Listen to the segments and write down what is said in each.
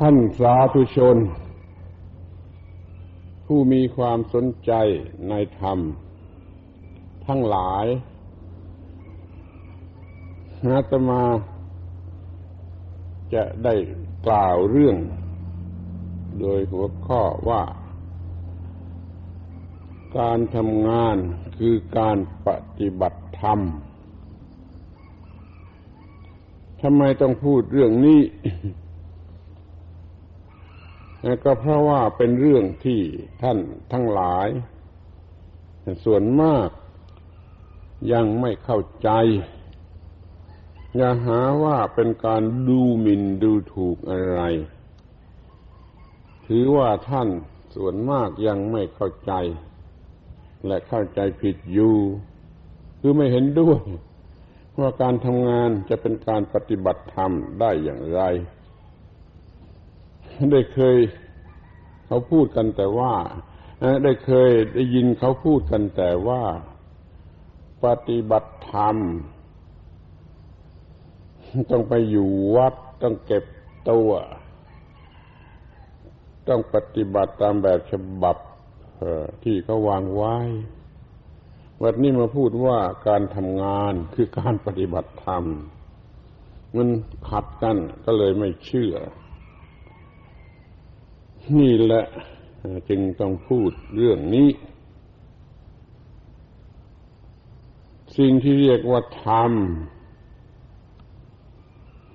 ท่านสาธุชน ผู้มีความสนใจในธรรม ทั้งหลายอาตมาจะได้กล่าวเรื่อง โดยหัวข้อว่า การทำงานคือการปฏิบัติธรรมทำไมต้องพูดเรื่องนี้ ก็เพราะว่าเป็นเรื่องที่ท่านทั้งหลาย ส่วนมากยังไม่เข้าใจ อย่าหาว่าเป็นการดูหมิ่นดูถูกอะไร ถือว่าท่านส่วนมากยังไม่เข้าใจ และเข้าใจผิดอยู่ คือไม่เห็นด้วย ว่าการทำงานจะเป็นการปฏิบัติธรรมได้อย่างไร ได้เคยเขาพูดกันแต่ว่าได้เคยได้ยินเขาพูดกันแต่ว่า ปฏิบัติธรรม ต้องไปอยู่วัดต้องเก็บตัว ต้องปฏิบัติตามแบบฉบับที่เขาวางไว้ วันนี้มาพูดว่าการทำงานคือการปฏิบัติธรรม มันขัดกันก็เลยไม่เชื่อ นี่แหละจึงต้องพูดเรื่องนี้ สิ่งที่เรียกว่าธรรม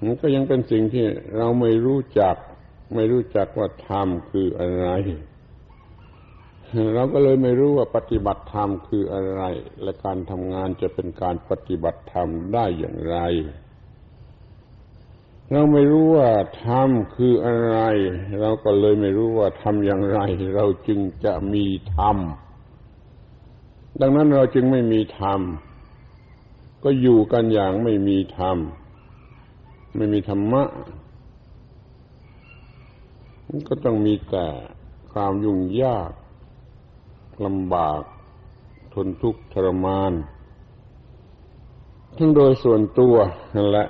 มันก็ยังเป็นสิ่งที่เราไม่รู้จัก ไม่รู้จักว่าธรรมคืออะไร เราก็เลยไม่รู้ว่าปฏิบัติธรรมคืออะไร และการทำงานจะเป็นการปฏิบัติธรรมได้อย่างไร เราไม่รู้ว่าธรรมคืออะไร เราก็เลยไม่รู้ว่าทำอย่างไร เราจึงจะมีธรรมดังนั้นเราจึงไม่มีธรรมก็อยู่กันอย่างไม่มีธรรมไม่มีธรรมะก็ต้องมีแต่ความยุ่งยากลำบาก ทนทุกข์ทรมาน ทั้งโดยส่วนตัวนั่นแหละ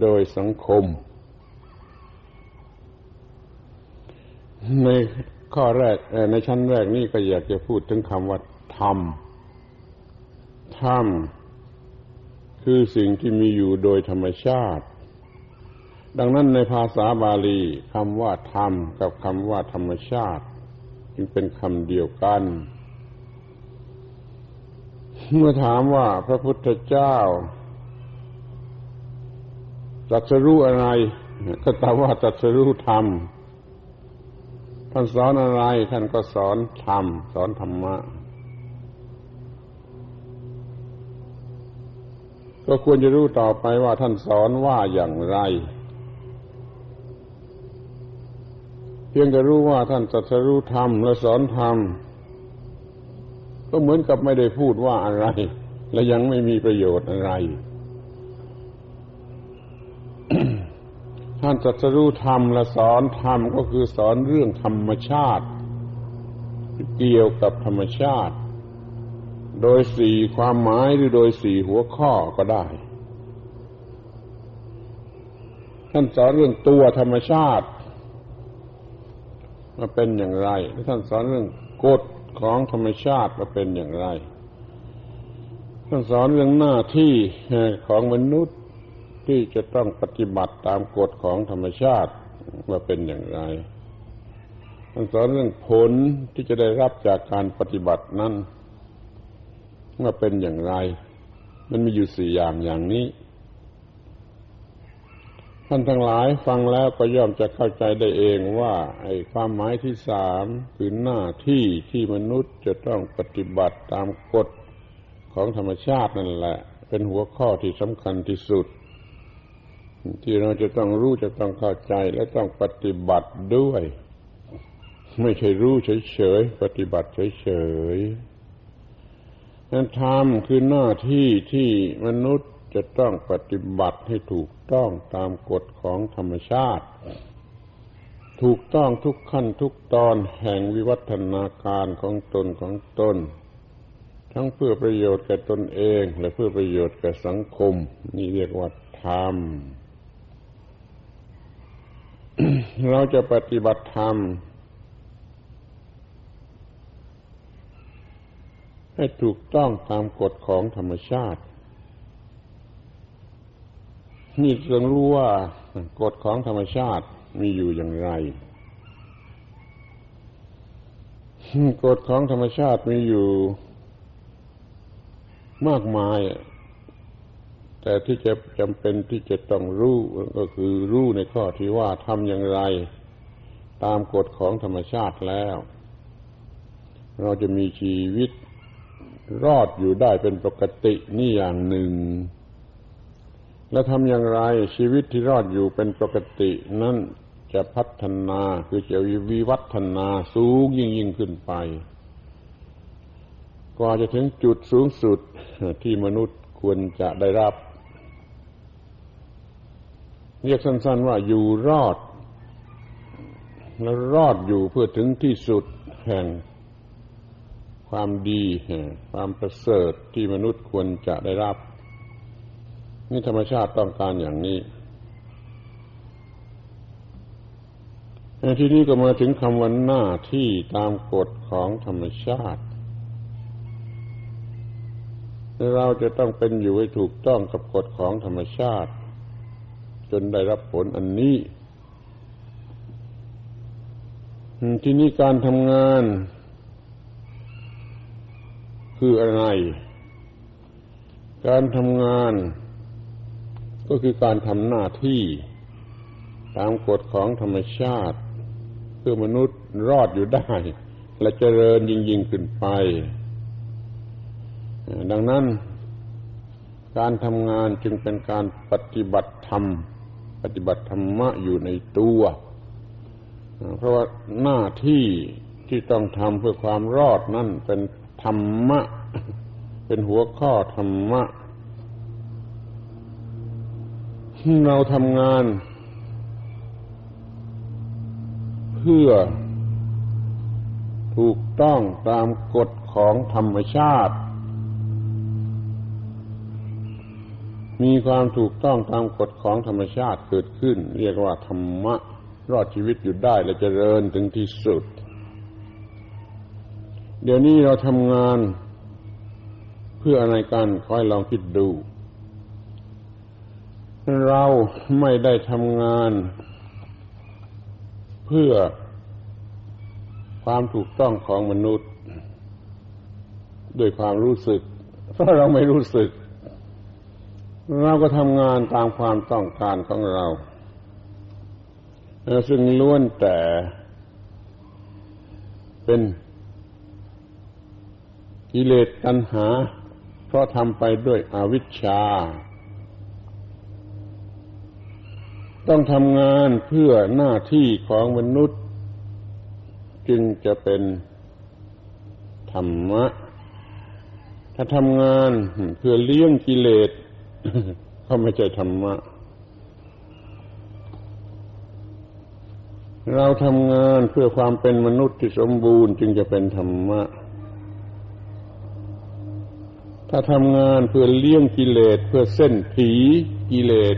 โดยสังคม ในข้อแรกในชั้นแรกนี่ก็อยากจะพูดถึงคำว่าธรรมธรรมคือสิ่งที่มีอยู่โดยธรรมชาติ ดังนั้นในภาษาบาลีคำว่าธรรมกับคำว่าธรรมชาติ จึงเป็นคำเดียวกัน เมื่อถามว่าพระพุทธเจ้า ตรัสรู้อะไร ก็ตอบว่าตรัสรู้ธรรมท่านสอนอะไร ท่านก็สอนธรรมสอนธรรมะ ก็ควรจะรู้ต่อไปว่าท่านสอนว่าอย่างไร เพียงแต่รู้ว่าท่านตรัสรู้ธรรมและสอนธรรมก็เหมือนกับไม่ได้พูดว่าอะไร และยังไม่มีประโยชน์อะไร ท่านจัสรู้ธรรมและสอนธรรมก็คือสอนเรื่องธรรมชาติ เกี่ยวกับธรรมชาติ โดยสี่ความหมายหรือโดยสี่หัวข้อก็ได้ ท่านสอนเรื่องตัวธรรมชาติมาเป็นอย่างไรท่านสอนเรื่องกฎของธรรมชาติว่าเป็นอย่างไร ท่านสอนเรื่องหน้าที่ของมนุษย์ ที่จะต้องปฏิบัติตามกฎของธรรมชาติว่าเป็นอย่างไรท่านสอนเรื่องผลที่จะได้รับจากการปฏิบัตินั้นว่าเป็นอย่างไร มันมีอยู่สี่อย่างอย่างนี้ ท่านทั้งหลายฟังแล้วก็ย่อมจะเข้าใจได้เองว่า ไอ้ความหมายที่สามคือหน้าที่ที่มนุษย์จะต้องปฏิบัติตามกฎของธรรมชาตินั่นแหละ เป็นหัวข้อที่สำคัญที่สุด ที่เราจะต้องรู้จะต้องเข้าใจและต้องปฏิบัติด้วย ไม่ใช่รู้เฉยๆปฏิบัติเฉยๆนั้นธรรมคือหน้าที่ที่มนุษย์จะต้องปฏิบัติให้ถูกต้องตามกฎของธรรมชาติ ถูกต้องทุกขั้นทุกตอนแห่งวิวัฒนาการของตนของตนทั้งเพื่อประโยชน์แก่ตนเองและเพื่อประโยชน์แก่สังคม นี่เรียกว่าธรรม เราจะปฏิบัติธรรม ให้ถูกต้องตามกฎของธรรมชาติ นี่ต้องรู้ว่ากฎของธรรมชาติมีอยู่อย่างไรกฎของธรรมชาติมีอยู่มากมาย แต่ที่จะจำเป็นที่จะต้องรู้ก็คือรู้ในข้อที่ว่าทำอย่างไร ตามกฎของธรรมชาติแล้ว เราจะมีชีวิตรอดอยู่ได้เป็นปกตินี่อย่างหนึ่ง แล้วทำอย่างไรชีวิตที่รอดอยู่เป็นปกตินั้นจะพัฒนาคือจะวิวัฒนาสูงยิ่งยิ่งขึ้นไปกว่าจะถึงจุดสูงสุดที่มนุษย์ควรจะได้รับ เรียกสั้น ๆ ว่าอยู่รอด และรอดอยู่เพื่อถึงที่สุดแห่งความดีความประเสริฐที่มนุษย์ควรจะได้รับ นี่ธรรมชาติต้องการอย่างนี้ที่นี้ก็มาถึงคำวันหน้าที่ตามกฎของธรรมชาติ เราจะต้องเป็นอยู่ให้ถูกต้องกับกฎของธรรมชาติ จนได้รับผลอันนี้ ที่นี้การทำงาน คืออะไร การทำงาน ก็คือการทำหน้าที่ ตามกฎของธรรมชาติ เพื่อมนุษย์รอดอยู่ได้ และเจริญยิ่งยิ่งขึ้นไป ดังนั้นการทำงานจึงเป็นการปฏิบัติธรรม ปฏิบัติธรรมะอยู่ในตัว เพราะว่าหน้าที่ที่ต้องทำเพื่อความรอดนั่นเป็นธรรมะ เป็นหัวข้อธรรมะ เราทำงาน เพื่อถูกต้องตามกฎของธรรมชาติ มีความถูกต้องตามกฎของธรรมชาติเกิดขึ้น เรียกว่าธรรมะ รอดชีวิตอยู่ได้และเจริญถึงที่สุด เดี๋ยวนี้เราทำงานเพื่ออะไรกันคอยลองคิดดู เราไม่ได้ทำงาน เพื่อความถูกต้องของมนุษย์ ด้วยความรู้สึก เพราะเราไม่รู้สึก เราก็ทำงานตามความต้องการของเรา ซึ่งล้วนแต่เป็นกิเลสตัณหา เพราะทำไปด้วยอวิชชา ต้องทำงานเพื่อหน้าที่ของมนุษย์ จึงจะเป็นธรรมะ ถ้าทำงานเพื่อเลี้ยงกิเลส ก็ไม่ใช่ธรรมะ เราทำงานเพื่อความเป็นมนุษย์ที่สมบูรณ์จึงจะเป็นธรรมะ ถ้าทำงานเพื่อเลี้ยงกิเลสเพื่อเส้นผีกิเลส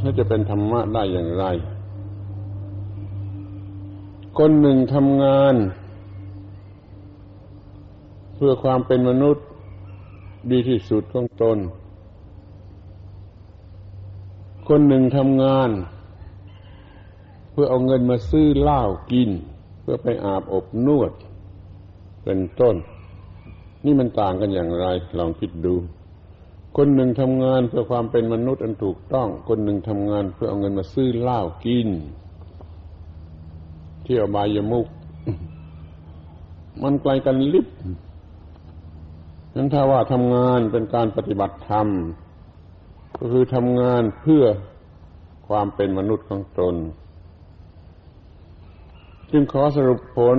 แล้วจะเป็นธรรมะได้อย่างไร คนหนึ่งทำงาน เพื่อความเป็นมนุษย์ดีที่สุดของตน คนหนึ่งทำงาน เพื่อเอาเงินมาซื้อเหล้ากิน เพื่อไปอาบอบนวด เป็นต้น นี่มันต่างกันอย่างไร ลองคิดดู คนหนึ่งทำงานเพื่อความเป็นมนุษย์อันถูกต้อง คนหนึ่งทำงานเพื่อเอาเงินมาซื้อเหล้ากิน เที่ยวบายมุก มันไกลกันลิบนั้นถ้าว่าทำงานเป็นการปฏิบัติธรรม ก็คือทำงานเพื่อความเป็นมนุษย์ของตน จึงขอสรุปผล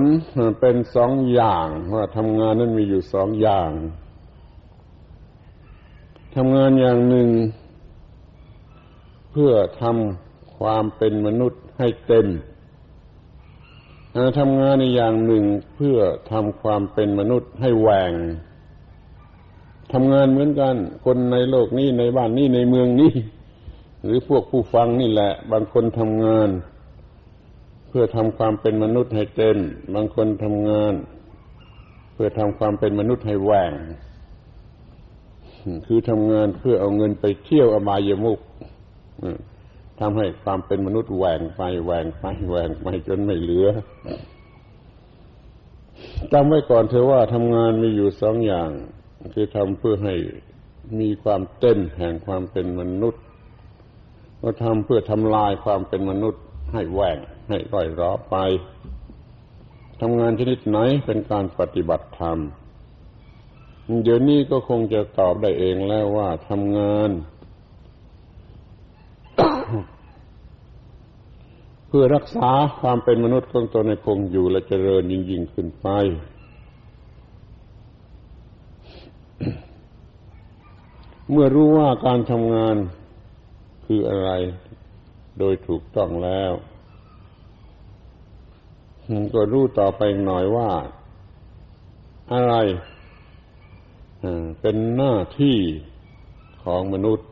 เป็นสองอย่างว่าทำงานนั้นมีอยู่สองอย่างทำงานอย่างหนึ่ง เพื่อทำความเป็นมนุษย์ให้เต็มทำงานในอย่างหนึ่งเพื่อทำความเป็นมนุษย์ให้แหวง ทำงานเหมือนกัน คนในโลกนี้ในบ้านนี้ในเมืองนี้ หรือพวกผู้ฟังนี่แหละ บางคนทำงาน เพื่อทำความเป็นมนุษย์ให้เต็ม บางคนทำงาน เพื่อทำความเป็นมนุษย์ให้แหวงคือทำงานเพื่อเอาเงินไปเที่ยวอบายมุกทำให้ความเป็นมนุษย์แหวงไปแหวงไปแหวงไปจนไม่เหลือจำไว้ก่อนเธอว่าทำงานมีอยู่สองอย่าง คือทำเพื่อให้มีความเต้นแห่งความเป็นมนุษย์ก็ทำเพื่อทำลายความเป็นมนุษย์ ให้แหว่งให้ร่อยร้อไปทำงานชนิดไหนเป็นการปฏิบัติธรรม เดี๋ยวนี้ก็คงจะตอบได้เองแล้วว่าทำงาน เพื่อรักษาความเป็นมนุษย์ของตนในคงอยู่และเจริญยิ่งยิ่งขึ้นไป เมื่อรู้ว่าการทำงานคืออะไร โดยถูกต้องแล้วก็รู้ต่อไปหน่อยว่า อะไรเป็นหน้าที่ของมนุษย์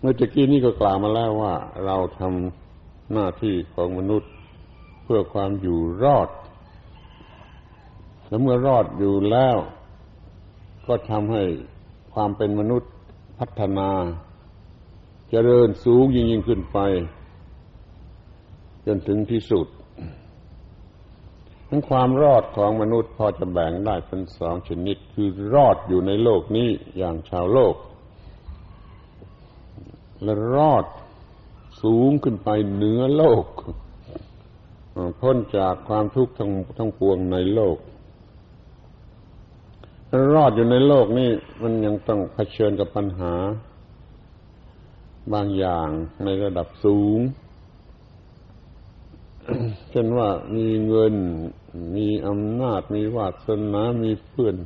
เมื่อกี้นี้ก็กล่าวมาแล้วว่า เราทำหน้าที่ของมนุษย์ เพื่อความอยู่รอด และเมื่อรอดอยู่แล้ว ก็ทำให้ความเป็นมนุษย์พัฒนาจเจริญสูงยิ่งยิ่งขึ้นไป จนถึงที่สุด ทั้งความรอดของมนุษย์พอจะแบ่งได้เป็นสองชนิด คือรอดอยู่ในโลกนี้อย่างชาวโลก และรอดสูงขึ้นไปเหนือโลก พ้นจากความทุกข์ทั้งทั้งปวงในโลก รอดอยู่ในโลกนี้มันยังต้องเผชิญกับปัญหา บางอย่างในระดับสูง เช่นว่ามีเงิน มีอำนาจ มีวาสนา มีเพื่อน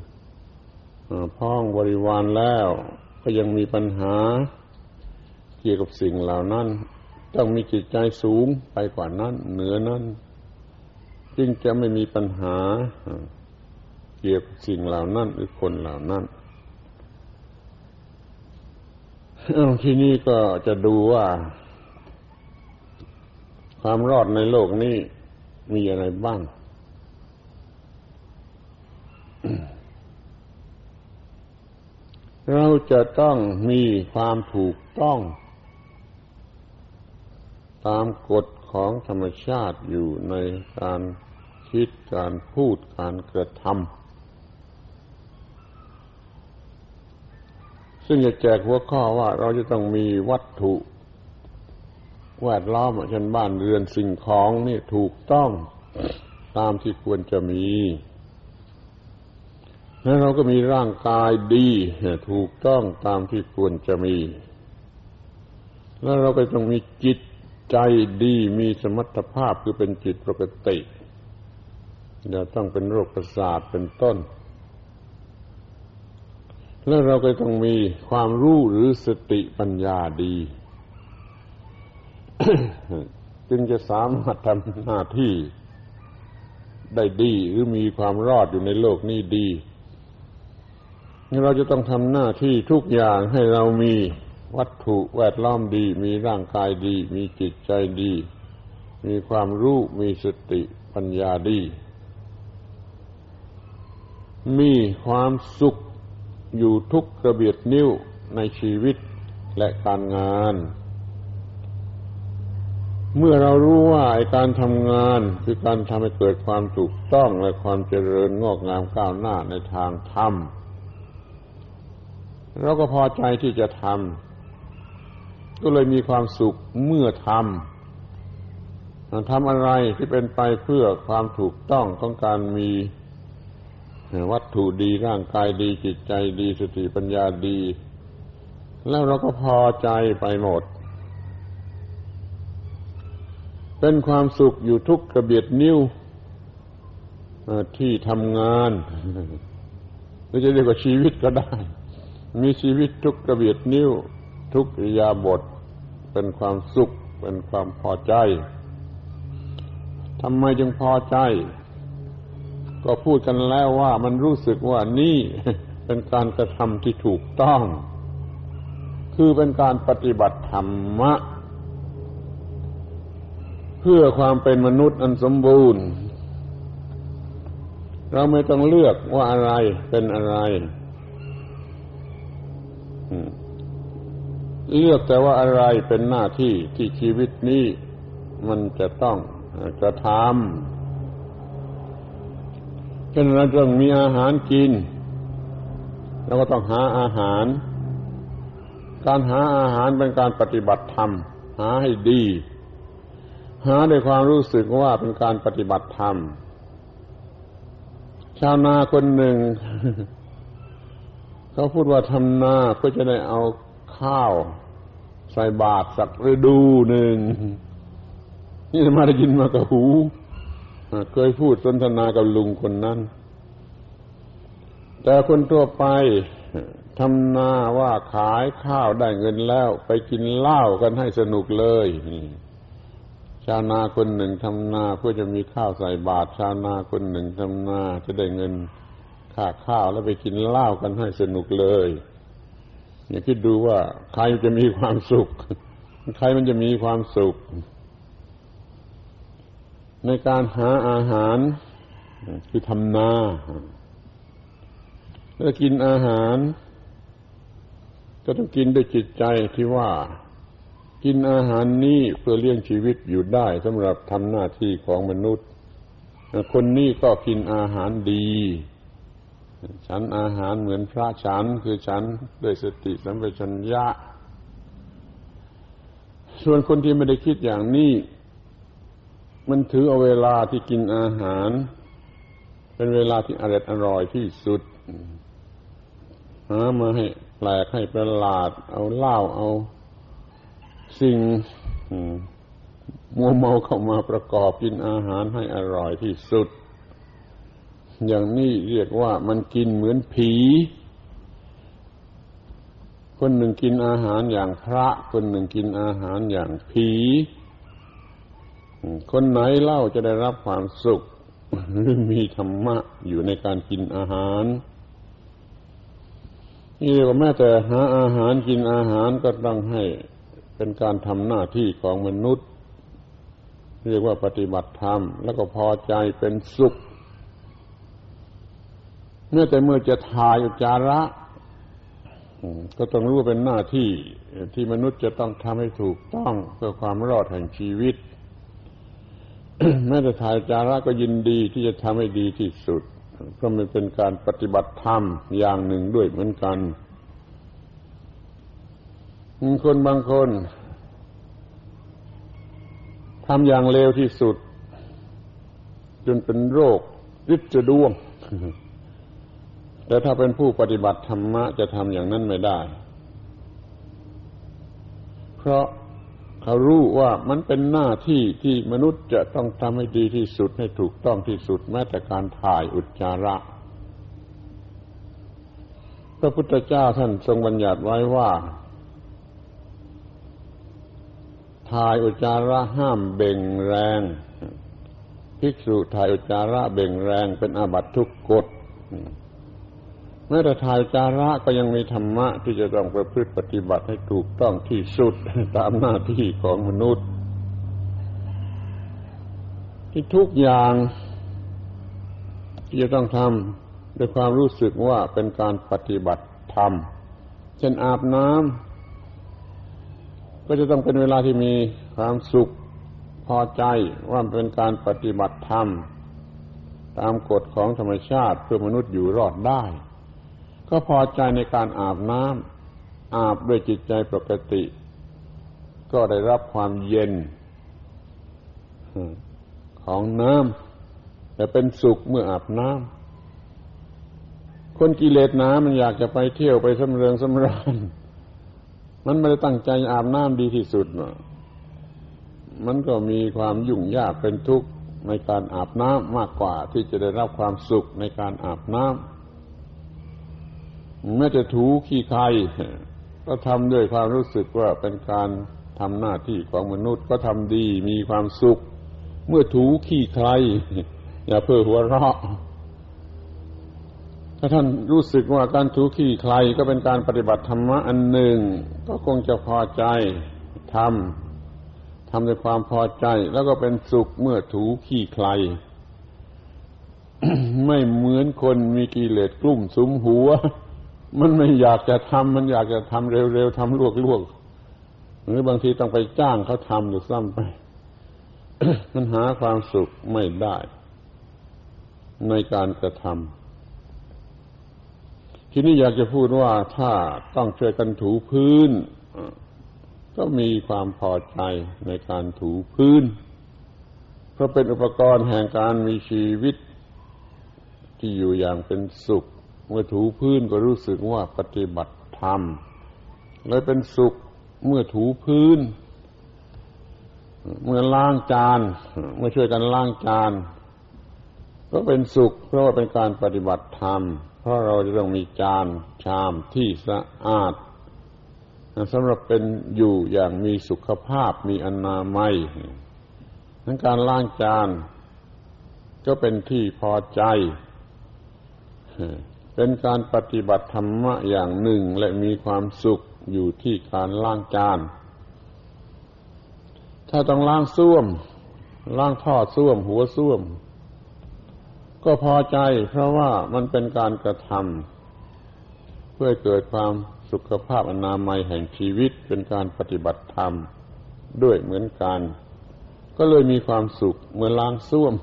พ้องบริวารแล้ว ก็ยังมีปัญหา เกี่ยวกับสิ่งเหล่านั้น ต้องมีจิตใจสูงไปกว่านั้น เหนือนั้น จึงจะไม่มีปัญหา เกี่ยวกับสิ่งเหล่านั้นหรือคนเหล่านั้นที่นี่ก็จะดูว่า ความรอดในโลกนี้มีอะไรบ้าง เราจะต้องมีความถูกต้อง ตามกฎของธรรมชาติอยู่ในการคิดการพูดการกระทำ ซึ่งจะแจกหัวข้อว่าเราจะต้องมีวัตถุแวดล้อมเช่นบ้านเรือนสิ่งของนี่ถูกต้องตามที่ควรจะมี แล้วเราก็มีร่างกายดีถูกต้องตามที่ควรจะมี แล้วเราก็ต้องมีจิตใจดีมีสมรรถภาพคือเป็นจิตปกติอย่าต้องเป็นโรคประสาทเป็นต้น แล้วเราก็ต้องมีความรู้หรือสติปัญญาดี จึงจะสามารถทำหน้าที่ได้ดีหรือมีความรอดอยู่ในโลกนี้ดี เราจะต้องทำหน้าที่ทุกอย่างให้เรามีวัตถุแวดล้อมดี มีร่างกายดี มีจิตใจดี มีความรู้ มีสติปัญญาดี มีความสุข อยู่ทุกกระเบียดนิ้วในชีวิตและการงาน เมื่อเรารู้ว่าการทำงานคือการทำให้เกิดความถูกต้องและความเจริญงอกงามก้าวหน้าในทางธรรมเราก็พอใจที่จะทำก็เลยมีความสุขเมื่อทำทำอะไรที่เป็นไปเพื่อความถูกต้องของการมี วัตถุดีร่างกายดีจิตใจดีสติปัญญาดี แล้วเราก็พอใจไปหมด เป็นความสุขอยู่ทุกกระเบียดนิ้วที่ทำงานหรือจะเรียกว่าชีวิตก็ได้ มีชีวิตทุกกระเบียดนิ้ว ทุกอิยาบท เป็นความสุข เป็นความพอใจทำไมจึงพอใจ ก็พูดกันแล้วว่ามันรู้สึกว่านี่เป็นการกระทำที่ถูกต้อง คือเป็นการปฏิบัติธรรมะ เพื่อความเป็นมนุษย์อันสมบูรณ์ เราไม่ต้องเลือกว่าอะไรเป็นอะไรเลือกแต่ว่าอะไรเป็นหน้าที่ที่ชีวิตนี้มันจะต้องกระทำ เช่นเราต้องมีอาหารกินเราก็ต้องหาอาหาร การหาอาหารเป็นการปฏิบัติธรรม หาให้ดี หาด้วยความรู้สึกว่าเป็นการปฏิบัติธรรม ชาวนาคนหนึ่ง เขาพูดว่าทำนาเพื่อจะได้เอาข้าว ใส่บาตรสักฤดูหนึ่งนี่มาได้ยินมากับหู เคยพูดสนทนากับลุงคนนั้น แต่คนทั่วไปทำนาว่าขายข้าวได้เงินแล้ว ไปกินเหล้ากันให้สนุกเลยชาวนาคนหนึ่งทำนาเพื่อจะมีข้าวใส่บาตรชาวนาคนหนึ่งทำนาจะได้เงินค่าข้าวแล้วไปกินเหล้ากันให้สนุกเลยอย่าคิดดูว่าใครจะมีความสุข ใครมันจะมีความสุข ในการหาอาหารคือทำนาถ้ากินอาหาร ก็ต้องกินด้วยจิตใจที่ว่า กินอาหารนี้เพื่อเลี้ยงชีวิตอยู่ได้สำหรับทำหน้าที่ของมนุษย์ คนนี้ก็กินอาหารดี ฉันอาหารเหมือนพระฉันคือฉันด้วยสติสัมปชัญญะ ส่วนคนที่ไม่ได้คิดอย่างนี้ มันถือเอาเวลาที่กินอาหาร เป็นเวลาที่อร่อยอร่อยที่สุดหามาให้แปลกให้ประหลาด เอาเหล้าเอา สิ่งมัวเมาเข้ามาประกอบกินอาหารให้อร่อยที่สุด อย่างนี้เรียกว่ามันกินเหมือนผี คนหนึ่งกินอาหารอย่างพระ คนหนึ่งกินอาหารอย่างผี คนไหนเล่าจะได้รับความสุขหรือมีธรรมะอยู่ในการกินอาหาร นี่เรียกว่าแม้แต่หาอาหารกินอาหารก็ต้องให้เป็นการทำหน้าที่ของมนุษย์ เรียกว่าปฏิบัติธรรม แล้วก็พอใจเป็นสุขเมื่อแต่เมื่อจะทายอุจาระก็ต้องรู้ว่าเป็นหน้าที่ที่มนุษย์จะต้องทำให้ถูกต้องเพื่อความรอดแห่งชีวิต แม้แต่ทายจาระก็ยินดีที่จะทำให้ดีที่สุด เพราะมันเป็นการปฏิบัติธรรมอย่างหนึ่งด้วยเหมือนกัน คนบางคนทำอย่างเลวที่สุด จนเป็นโรคริดจะด้วง แต่ถ้าเป็นผู้ปฏิบัติธรรมะจะทำอย่างนั้นไม่ได้ เพราะ เขารู้ว่ามันเป็นหน้าที่ที่มนุษย์จะต้องทำให้ดีที่สุดให้ถูกต้องที่สุดแม้แต่การถ่ายอุจจาระ พระพุทธเจ้าท่านทรงบัญญัติไว้ว่าถ่ายอุจจาระห้ามเบ่งแรง ภิกษุถ่ายอุจจาระเบ่งแรงเป็นอาบัติทุกกฎ แม้แต่ทายจาระก็ยังมีธรรมะที่จะต้องประพฤติปฏิบัติให้ถูกต้องที่สุดตามหน้าที่ของมนุษย์ ที่ทุกอย่างที่จะต้องทำด้วยความรู้สึกว่าเป็นการปฏิบัติธรรม เช่นอาบน้ำก็จะต้องเป็นเวลาที่มีความสุขพอใจว่าเป็นการปฏิบัติธรรม ตามกฎของธรรมชาติเพื่อมนุษย์อยู่รอดได้ ก็พอใจในการอาบน้ำอาบด้วยจิตใจปกติ ก็ได้รับความเย็นของน้ำแต่เป็นสุขเมื่ออาบน้ำคนกิเลสน้ำมันอยากจะไปเที่ยวไปสำเริงสำราญมันไม่ได้ตั้งใจอาบน้ำดีที่สุดมันก็มีความยุ่งยากเป็นทุกข์ในการอาบน้ำมากกว่าที่จะได้รับความสุขในการอาบน้ำ แม้จะถูขี้ใครก็ทำด้วยความรู้สึกว่าเป็นการทำหน้าที่ของมนุษย์ก็ทำดีมีความสุข เมื่อถูขี้ใคร อย่าเพ้อหัวเราะถ้าท่านรู้สึกว่าการถูขี้ใครก็เป็นการปฏิบัติธรรมะอันหนึ่ง ก็คงจะพอใจทำทำด้วยความพอใจ แล้วก็เป็นสุขเมื่อถูขี้ใคร ไม่เหมือนคนมีกิเลสกลุ่มสุมหัว มันไม่อยากจะทำมันอยากจะทำเร็วๆทำลวกๆหรือบางทีต้องไปจ้างเขาทำหรือซ้ำไป มันหาความสุขไม่ได้ ในการกระทำทีนี้อยากจะพูดว่าถ้าต้องช่วยกันถูพื้น ก็มีความพอใจในการถูพื้น เพราะเป็นอุปกรณ์แห่งการมีชีวิตที่อยู่อย่างเป็นสุข เมื่อถูพื้นก็รู้สึกว่าปฏิบัติธรรมเลยเป็นสุขเมื่อถูพื้น เมื่อล้างจานเมื่อช่วยกันล้างจาน ก็เป็นสุข เพราะว่าเป็นการปฏิบัติธรรม เพราะเราจะต้องมีจานชามที่สะอาดสำหรับเป็นอยู่อย่างมีสุขภาพมีอนามัยนั้นการล้างจาน ก็เป็นที่พอใจ เป็นการปฏิบัติธรรมะอย่างหนึ่งและมีความสุขอยู่ที่การล้างจาน ถ้าต้องล้างส้วม ล้างท่อส้วม หัวส้วม ก็พอใจเพราะว่ามันเป็นการกระทำเพื่อเกิดความสุขภาพอนามัยแห่งชีวิตเป็นการปฏิบัติธรรมด้วยเหมือนกัน ก็เลยมีความสุขเมื่อล้างส้วม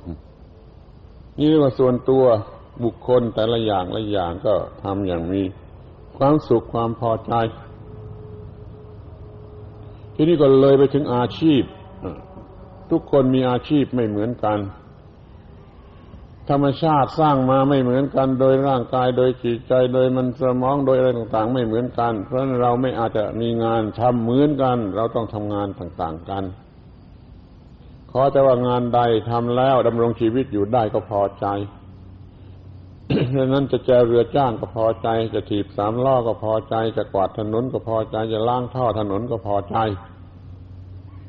นี่เรียกว่าส่วนตัว บุคคลแต่ละอย่างละอย่างก็ทำอย่างมีความสุขความพอใจ ที่นี่ก็เลยไปถึงอาชีพ ทุกคนมีอาชีพไม่เหมือนกัน ธรรมชาติสร้างมาไม่เหมือนกัน โดยร่างกายโดยจิตใจโดยมันสมองโดยอะไรต่างๆ ไม่เหมือนกัน เพราะนั้นเราไม่อาจจะมีงานทำเหมือนกัน เราต้องทำงานต่างๆกันขอแต่ว่างานใดทำแล้วดำรงชีวิตอยู่ได้ก็พอใจ นั้นจะแจวเรือจ้างก็พอใจ จะถีบสามล้อก็พอใจ จะกวาดถนนก็พอใจ จะล้างท่อถนนก็พอใจ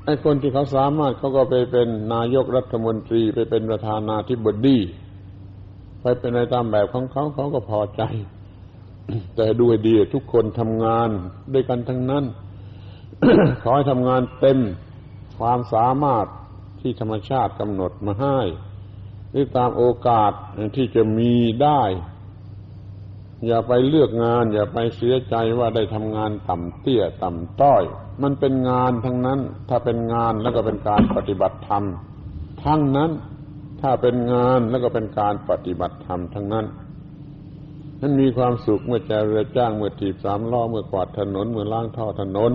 ไอ้คนที่เขาสามารถเขาก็ไปเป็นนายกรัฐมนตรีไปเป็นประธานาธิบดีไปเป็นในตามแบบของเขาเขาก็พอใจ แต่ด้วยดีทุกคนทำงานด้วยกันทั้งนั้น ขอให้ทำงานเต็มความสามารถที่ธรรมชาติกำหนดมาให้ หรือตามโอกาสที่จะมีได้ อย่าไปเลือกงาน อย่าไปเสียใจว่าได้ทำงานต่ำเตี้ยต่ำต้อย มันเป็นงานทั้งนั้น ถ้าเป็นงานแล้วก็เป็นการปฏิบัติธรรม ทั้งนั้น ถ้าเป็นงานแล้วก็เป็นการปฏิบัติธรรมทั้งนั้นนั้นมีความสุขเมื่อแจเรือจ้างเมื่อถีบสามล้อเมื่อกวาดถนนเมื่อล้างท่อถนน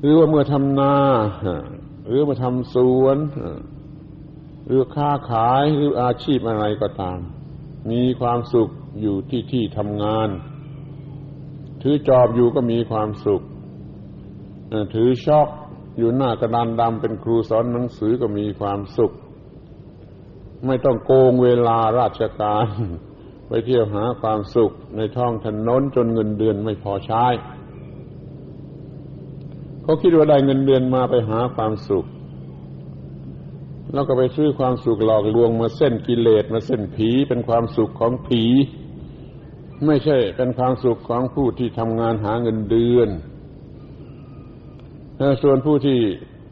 หรือว่าเมื่อทำนาหรือมาทำสวน หรือค้าขายหรืออาชีพอะไรก็ตาม มีความสุขอยู่ที่ที่ทำงาน ถือจอบอยู่ก็มีความสุข ถือช็อกอยู่หน้ากระดานดำเป็นครูสอนหนังสือก็มีความสุข ไม่ต้องโกงเวลาราชการ ไปเที่ยวหาความสุขในท้องถนนจนเงินเดือนไม่พอใช้เขาคิดว่าได้เงินเดือนมาไปหาความสุข แล้วก็ไปซื้อความสุขหลอกลวงมาเส้นกิเลสมาเส้นผีเป็นความสุขของผี ไม่ใช่เป็นความสุขของผู้ที่ทำงานหาเงินเดือนส่วนผู้ที่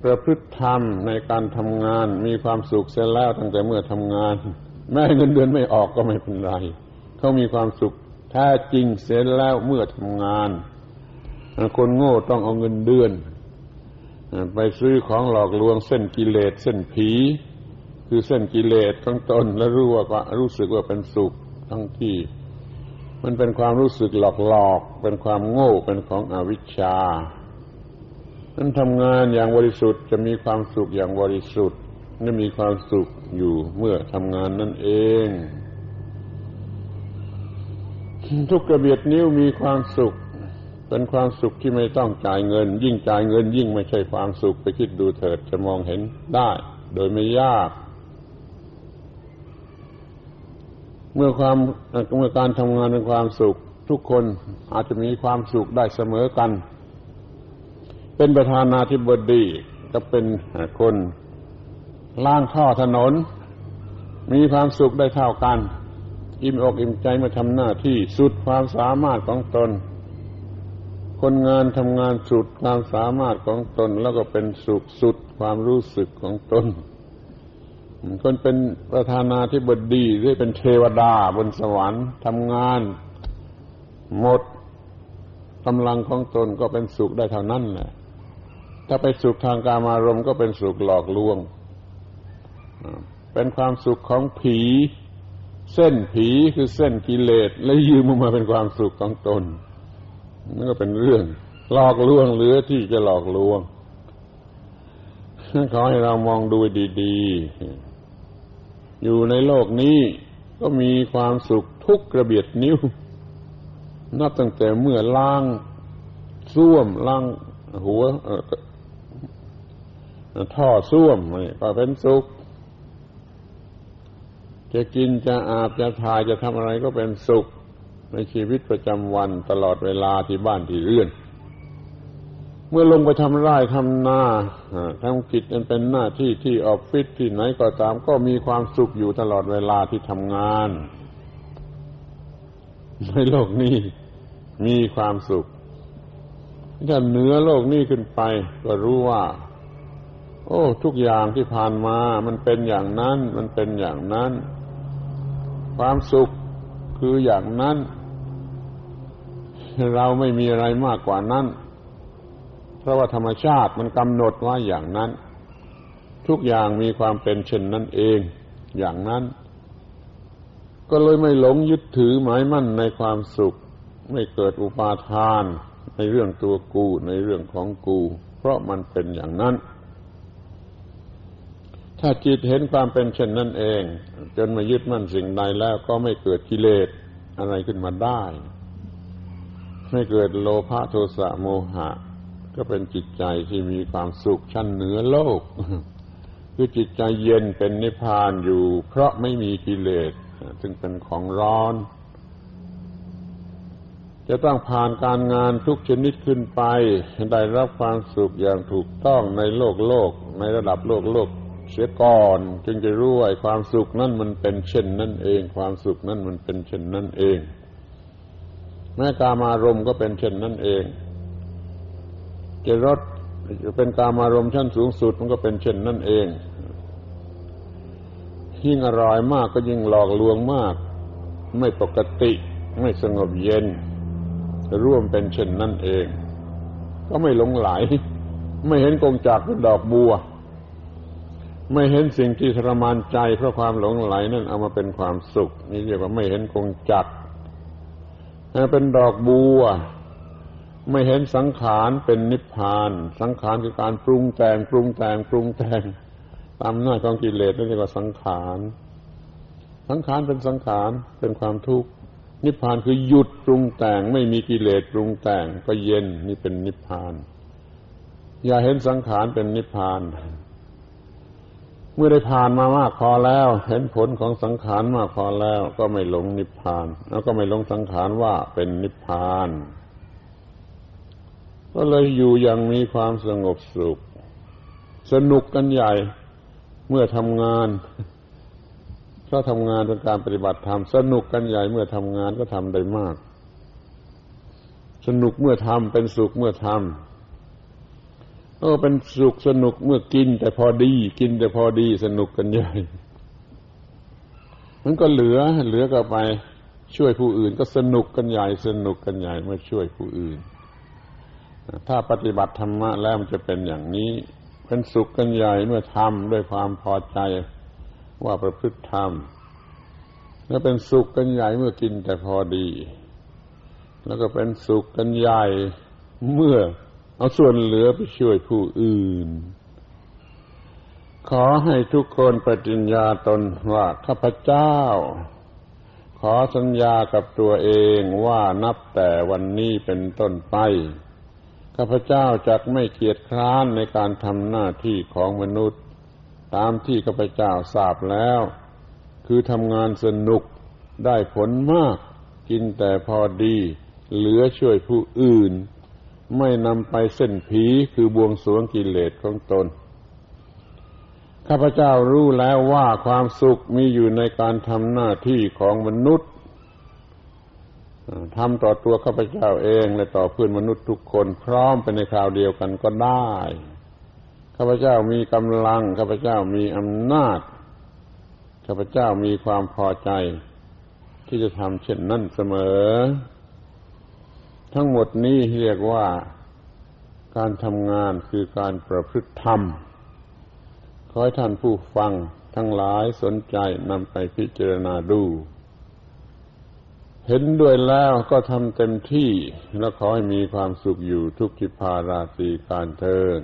ประพฤติธรรมในการทำงานมีความสุขเสียแล้วตั้งแต่เมื่อทำงาน แม้เงินเดือนไม่ออกก็ไม่เป็นไร เขามีความสุขแท้จริงเสียแล้วเมื่อทำงาน คนโง่ต้องเอาเงินเดือน ไปซื้อของหลอกลวงเส้นกิเลสเส้นผี คือเส้นกิเลสของตนแล้วรู้ว่ารู้สึกว่าเป็นสุขทั้งที่ มันเป็นความรู้สึกหลอกๆเป็นความโง่เป็นของอวิชชานั้นทำงานอย่างบริสุทธิ์จะมีความสุขอย่างบริสุทธิ์และมีความสุขอยู่เมื่อทำงานนั่นเอง ทุกกระเบียดนิ้วมีความสุข เป็นความสุขที่ไม่ต้องจ่ายเงิน ยิ่งจ่ายเงินยิ่งไม่ใช่ความสุขไปคิดดูเถิดจะมองเห็นได้ โดยไม่ยาก เมื่อความเมื่อการทำงานเป็นความสุข ทุกคนอาจจะมีความสุขได้เสมอกัน เป็นประธานาธิบดีก็เป็นคนล่างท่อถนน มีความสุขได้เท่ากัน อิ่มอกอิ่มใจมาทำหน้าที่สุดความสามารถของตน คนงานทำงานสุดความสามารถของตนแล้วก็เป็นสุขสุดความรู้สึกของตน คนเป็นประธานาธิบดีหรือเป็นเทวดาบนสวรรค์ทำงาน หมดกำลังของตนก็เป็นสุขได้เท่านั้นแหละถ้าไปสุขทางการมารมก็เป็นสุขหลอกลวง เป็นความสุขของผี เส้นผีคือเส้นกิเลสแล้วยืมมาเป็นความสุขของตน นั่นก็เป็นเรื่องหลอกลวงเหลือที่จะหลอกลวงขอให้เรามองดูดีๆ อยู่ในโลกนี้ก็มีความสุขทุกกระเบียดนิ้ว นับตั้งแต่เมื่อล้างส้วมล้างหัวท่อส้วมนี่ก็เป็นสุข จะกินจะอาบจะทายจะทำอะไรก็เป็นสุข ในชีวิตประจำวันตลอดเวลาที่บ้านที่เรือน เมื่อลงไปทำไร่ทำนาทำกิจอันเป็นหน้าที่ที่ออฟฟิศที่ไหนก็ตาม ก็มีความสุขอยู่ตลอดเวลาที่ทำงาน ในโลกนี้มีความสุขถ้าเหนือโลกนี้ขึ้นไป ก็รู้ว่า โอ้ ทุกอย่างที่ผ่านมา มันเป็นอย่างนั้น มันเป็นอย่างนั้น ความสุขคืออย่างนั้น เราไม่มีอะไรมากกว่านั้น เพราะว่าธรรมชาติมันกำหนดว่าอย่างนั้น ทุกอย่างมีความเป็นเช่นนั้นเอง อย่างนั้น ก็เลยไม่หลงยึดถือหมายมั่นในความสุข ไม่เกิดอุปาทานในเรื่องตัวกูในเรื่องของกู เพราะมันเป็นอย่างนั้น ถ้าจิตเห็นความเป็นเช่นนั้นเอง จนมายึดมั่นสิ่งใดแล้วก็ไม่เกิดกิเลสอะไรขึ้นมาได้ ไม่เกิดโลภะโทสะโมหะ ก็เป็นจิตใจที่มีความสุขชั้นเหนือโลก คือจิตใจเย็นเป็นนิพพานอยู่ เพราะไม่มีกิเลสซึ่งเป็นของร้อน จะต้องผ่านการงานทุกชนิดขึ้นไป ได้รับความสุขอย่างถูกต้องในโลกโลก ในระดับโลกโลกเสียก่อน จึงจะรู้ว่าความสุขนั่นมันเป็นเช่นนั่นเอง ความสุขนั่นมันเป็นเช่นนั่นเอง แม้กามารมก็เป็นเช่นนั่นเองจะรสเป็นกามารมชั้นสูงสุดมันก็เป็นเช่นนั่นเอง ยิ่งอร่อยมากก็ยิ่งหลอกลวงมาก ไม่ปกติไม่สงบเย็น ร่วมเป็นเช่นนั่นเอง ก็ไม่หลงไหล ไม่เห็นกงจากเป็นดอกบัว ไม่เห็นสิ่งที่ทรมานใจเพราะความหลงไหลนั่นเอามาเป็นความสุข นี่เรียกว่าไม่เห็นกงจัก เป็นดอกบัว ไม่เห็นสังขารเป็นนิพพาน สังขารคือการปรุงแต่งปรุงแต่งปรุงแต่งตามหน้าของกิเลสนั่นเรียกว่าสังขาร สังขารเป็นสังขารเป็นความทุกข์ นิพพานคือหยุดปรุงแต่งไม่มีกิเลสปรุงแต่งก็เย็นนี่เป็นนิพพาน อย่าเห็นสังขารเป็นนิพพาน เมื่อได้ผ่านมามากพอแล้ว เห็นผลของสังขารมากพอแล้ว ก็ไม่หลงนิพพาน แล้วก็ไม่หลงสังขารว่าเป็นนิพพาน ก็เลยอยู่อย่างมีความสงบสุข สนุกกันใหญ่เมื่อทำงานถ้าทำงานเป็นการปฏิบัติธรรมสนุกกันใหญ่เมื่อทำงานก็ทำได้มาก สนุกเมื่อทำเป็นสุขเมื่อทำ ก็เป็นสุขสนุกเมื่อกิน แต่พอดี กินแต่พอดีสนุกกันใหญ่มันก็เหลือ เหลือก็ไปช่วยผู้อื่น ก็สนุกกันใหญ่สนุกกันใหญ่เมื่อช่วยผู้อื่น ถ้าปฏิบัติธรรมะแล้วมันจะเป็นอย่างนี้ เป็นสุขกันใหญ่เมื่อทำด้วยความพอใจว่าประพฤติธรรมแล้วเป็นสุขกันใหญ่เมื่อกินแต่พอดี แล้วก็เป็นสุขกันใหญ่เมื่อ เอาส่วนเหลือไปช่วยผู้อื่น ขอให้ทุกคนปฏิญญาตนว่าข้าพเจ้า ขอสัญญากับตัวเองว่านับแต่วันนี้เป็นต้นไปข้าพเจ้าจะไม่เกียจคร้านในการทำหน้าที่ของมนุษย์ ตามที่ข้าพเจ้าทราบแล้ว คือทำงานสนุกได้ผลมาก กินแต่พอดี เหลือช่วยผู้อื่น ไม่นำไปเส้นผีคือบวงสวงกิเลสของตน ข้าพเจ้ารู้แล้วว่าความสุขมีอยู่ในการทำหน้าที่ของมนุษย์ทำต่อตัวข้าพเจ้าเองและต่อเพื่อนมนุษย์ทุกคนพร้อมไปในคราวเดียวกันก็ได้ข้าพเจ้ามีกำลังข้าพเจ้ามีอำนาจข้าพเจ้ามีความพอใจ ที่จะทำเช่นนั้นเสมอ ทั้งหมดนี้เรียกว่าการทำงานคือการประพฤติธรรม ขอให้ท่านผู้ฟังทั้งหลายสนใจนำไปพิจารณาดู เห็นด้วยแล้วก็ทำเต็มที่ แล้วขอให้มีความสุขอยู่ทุกทิพาราตรีการเทิน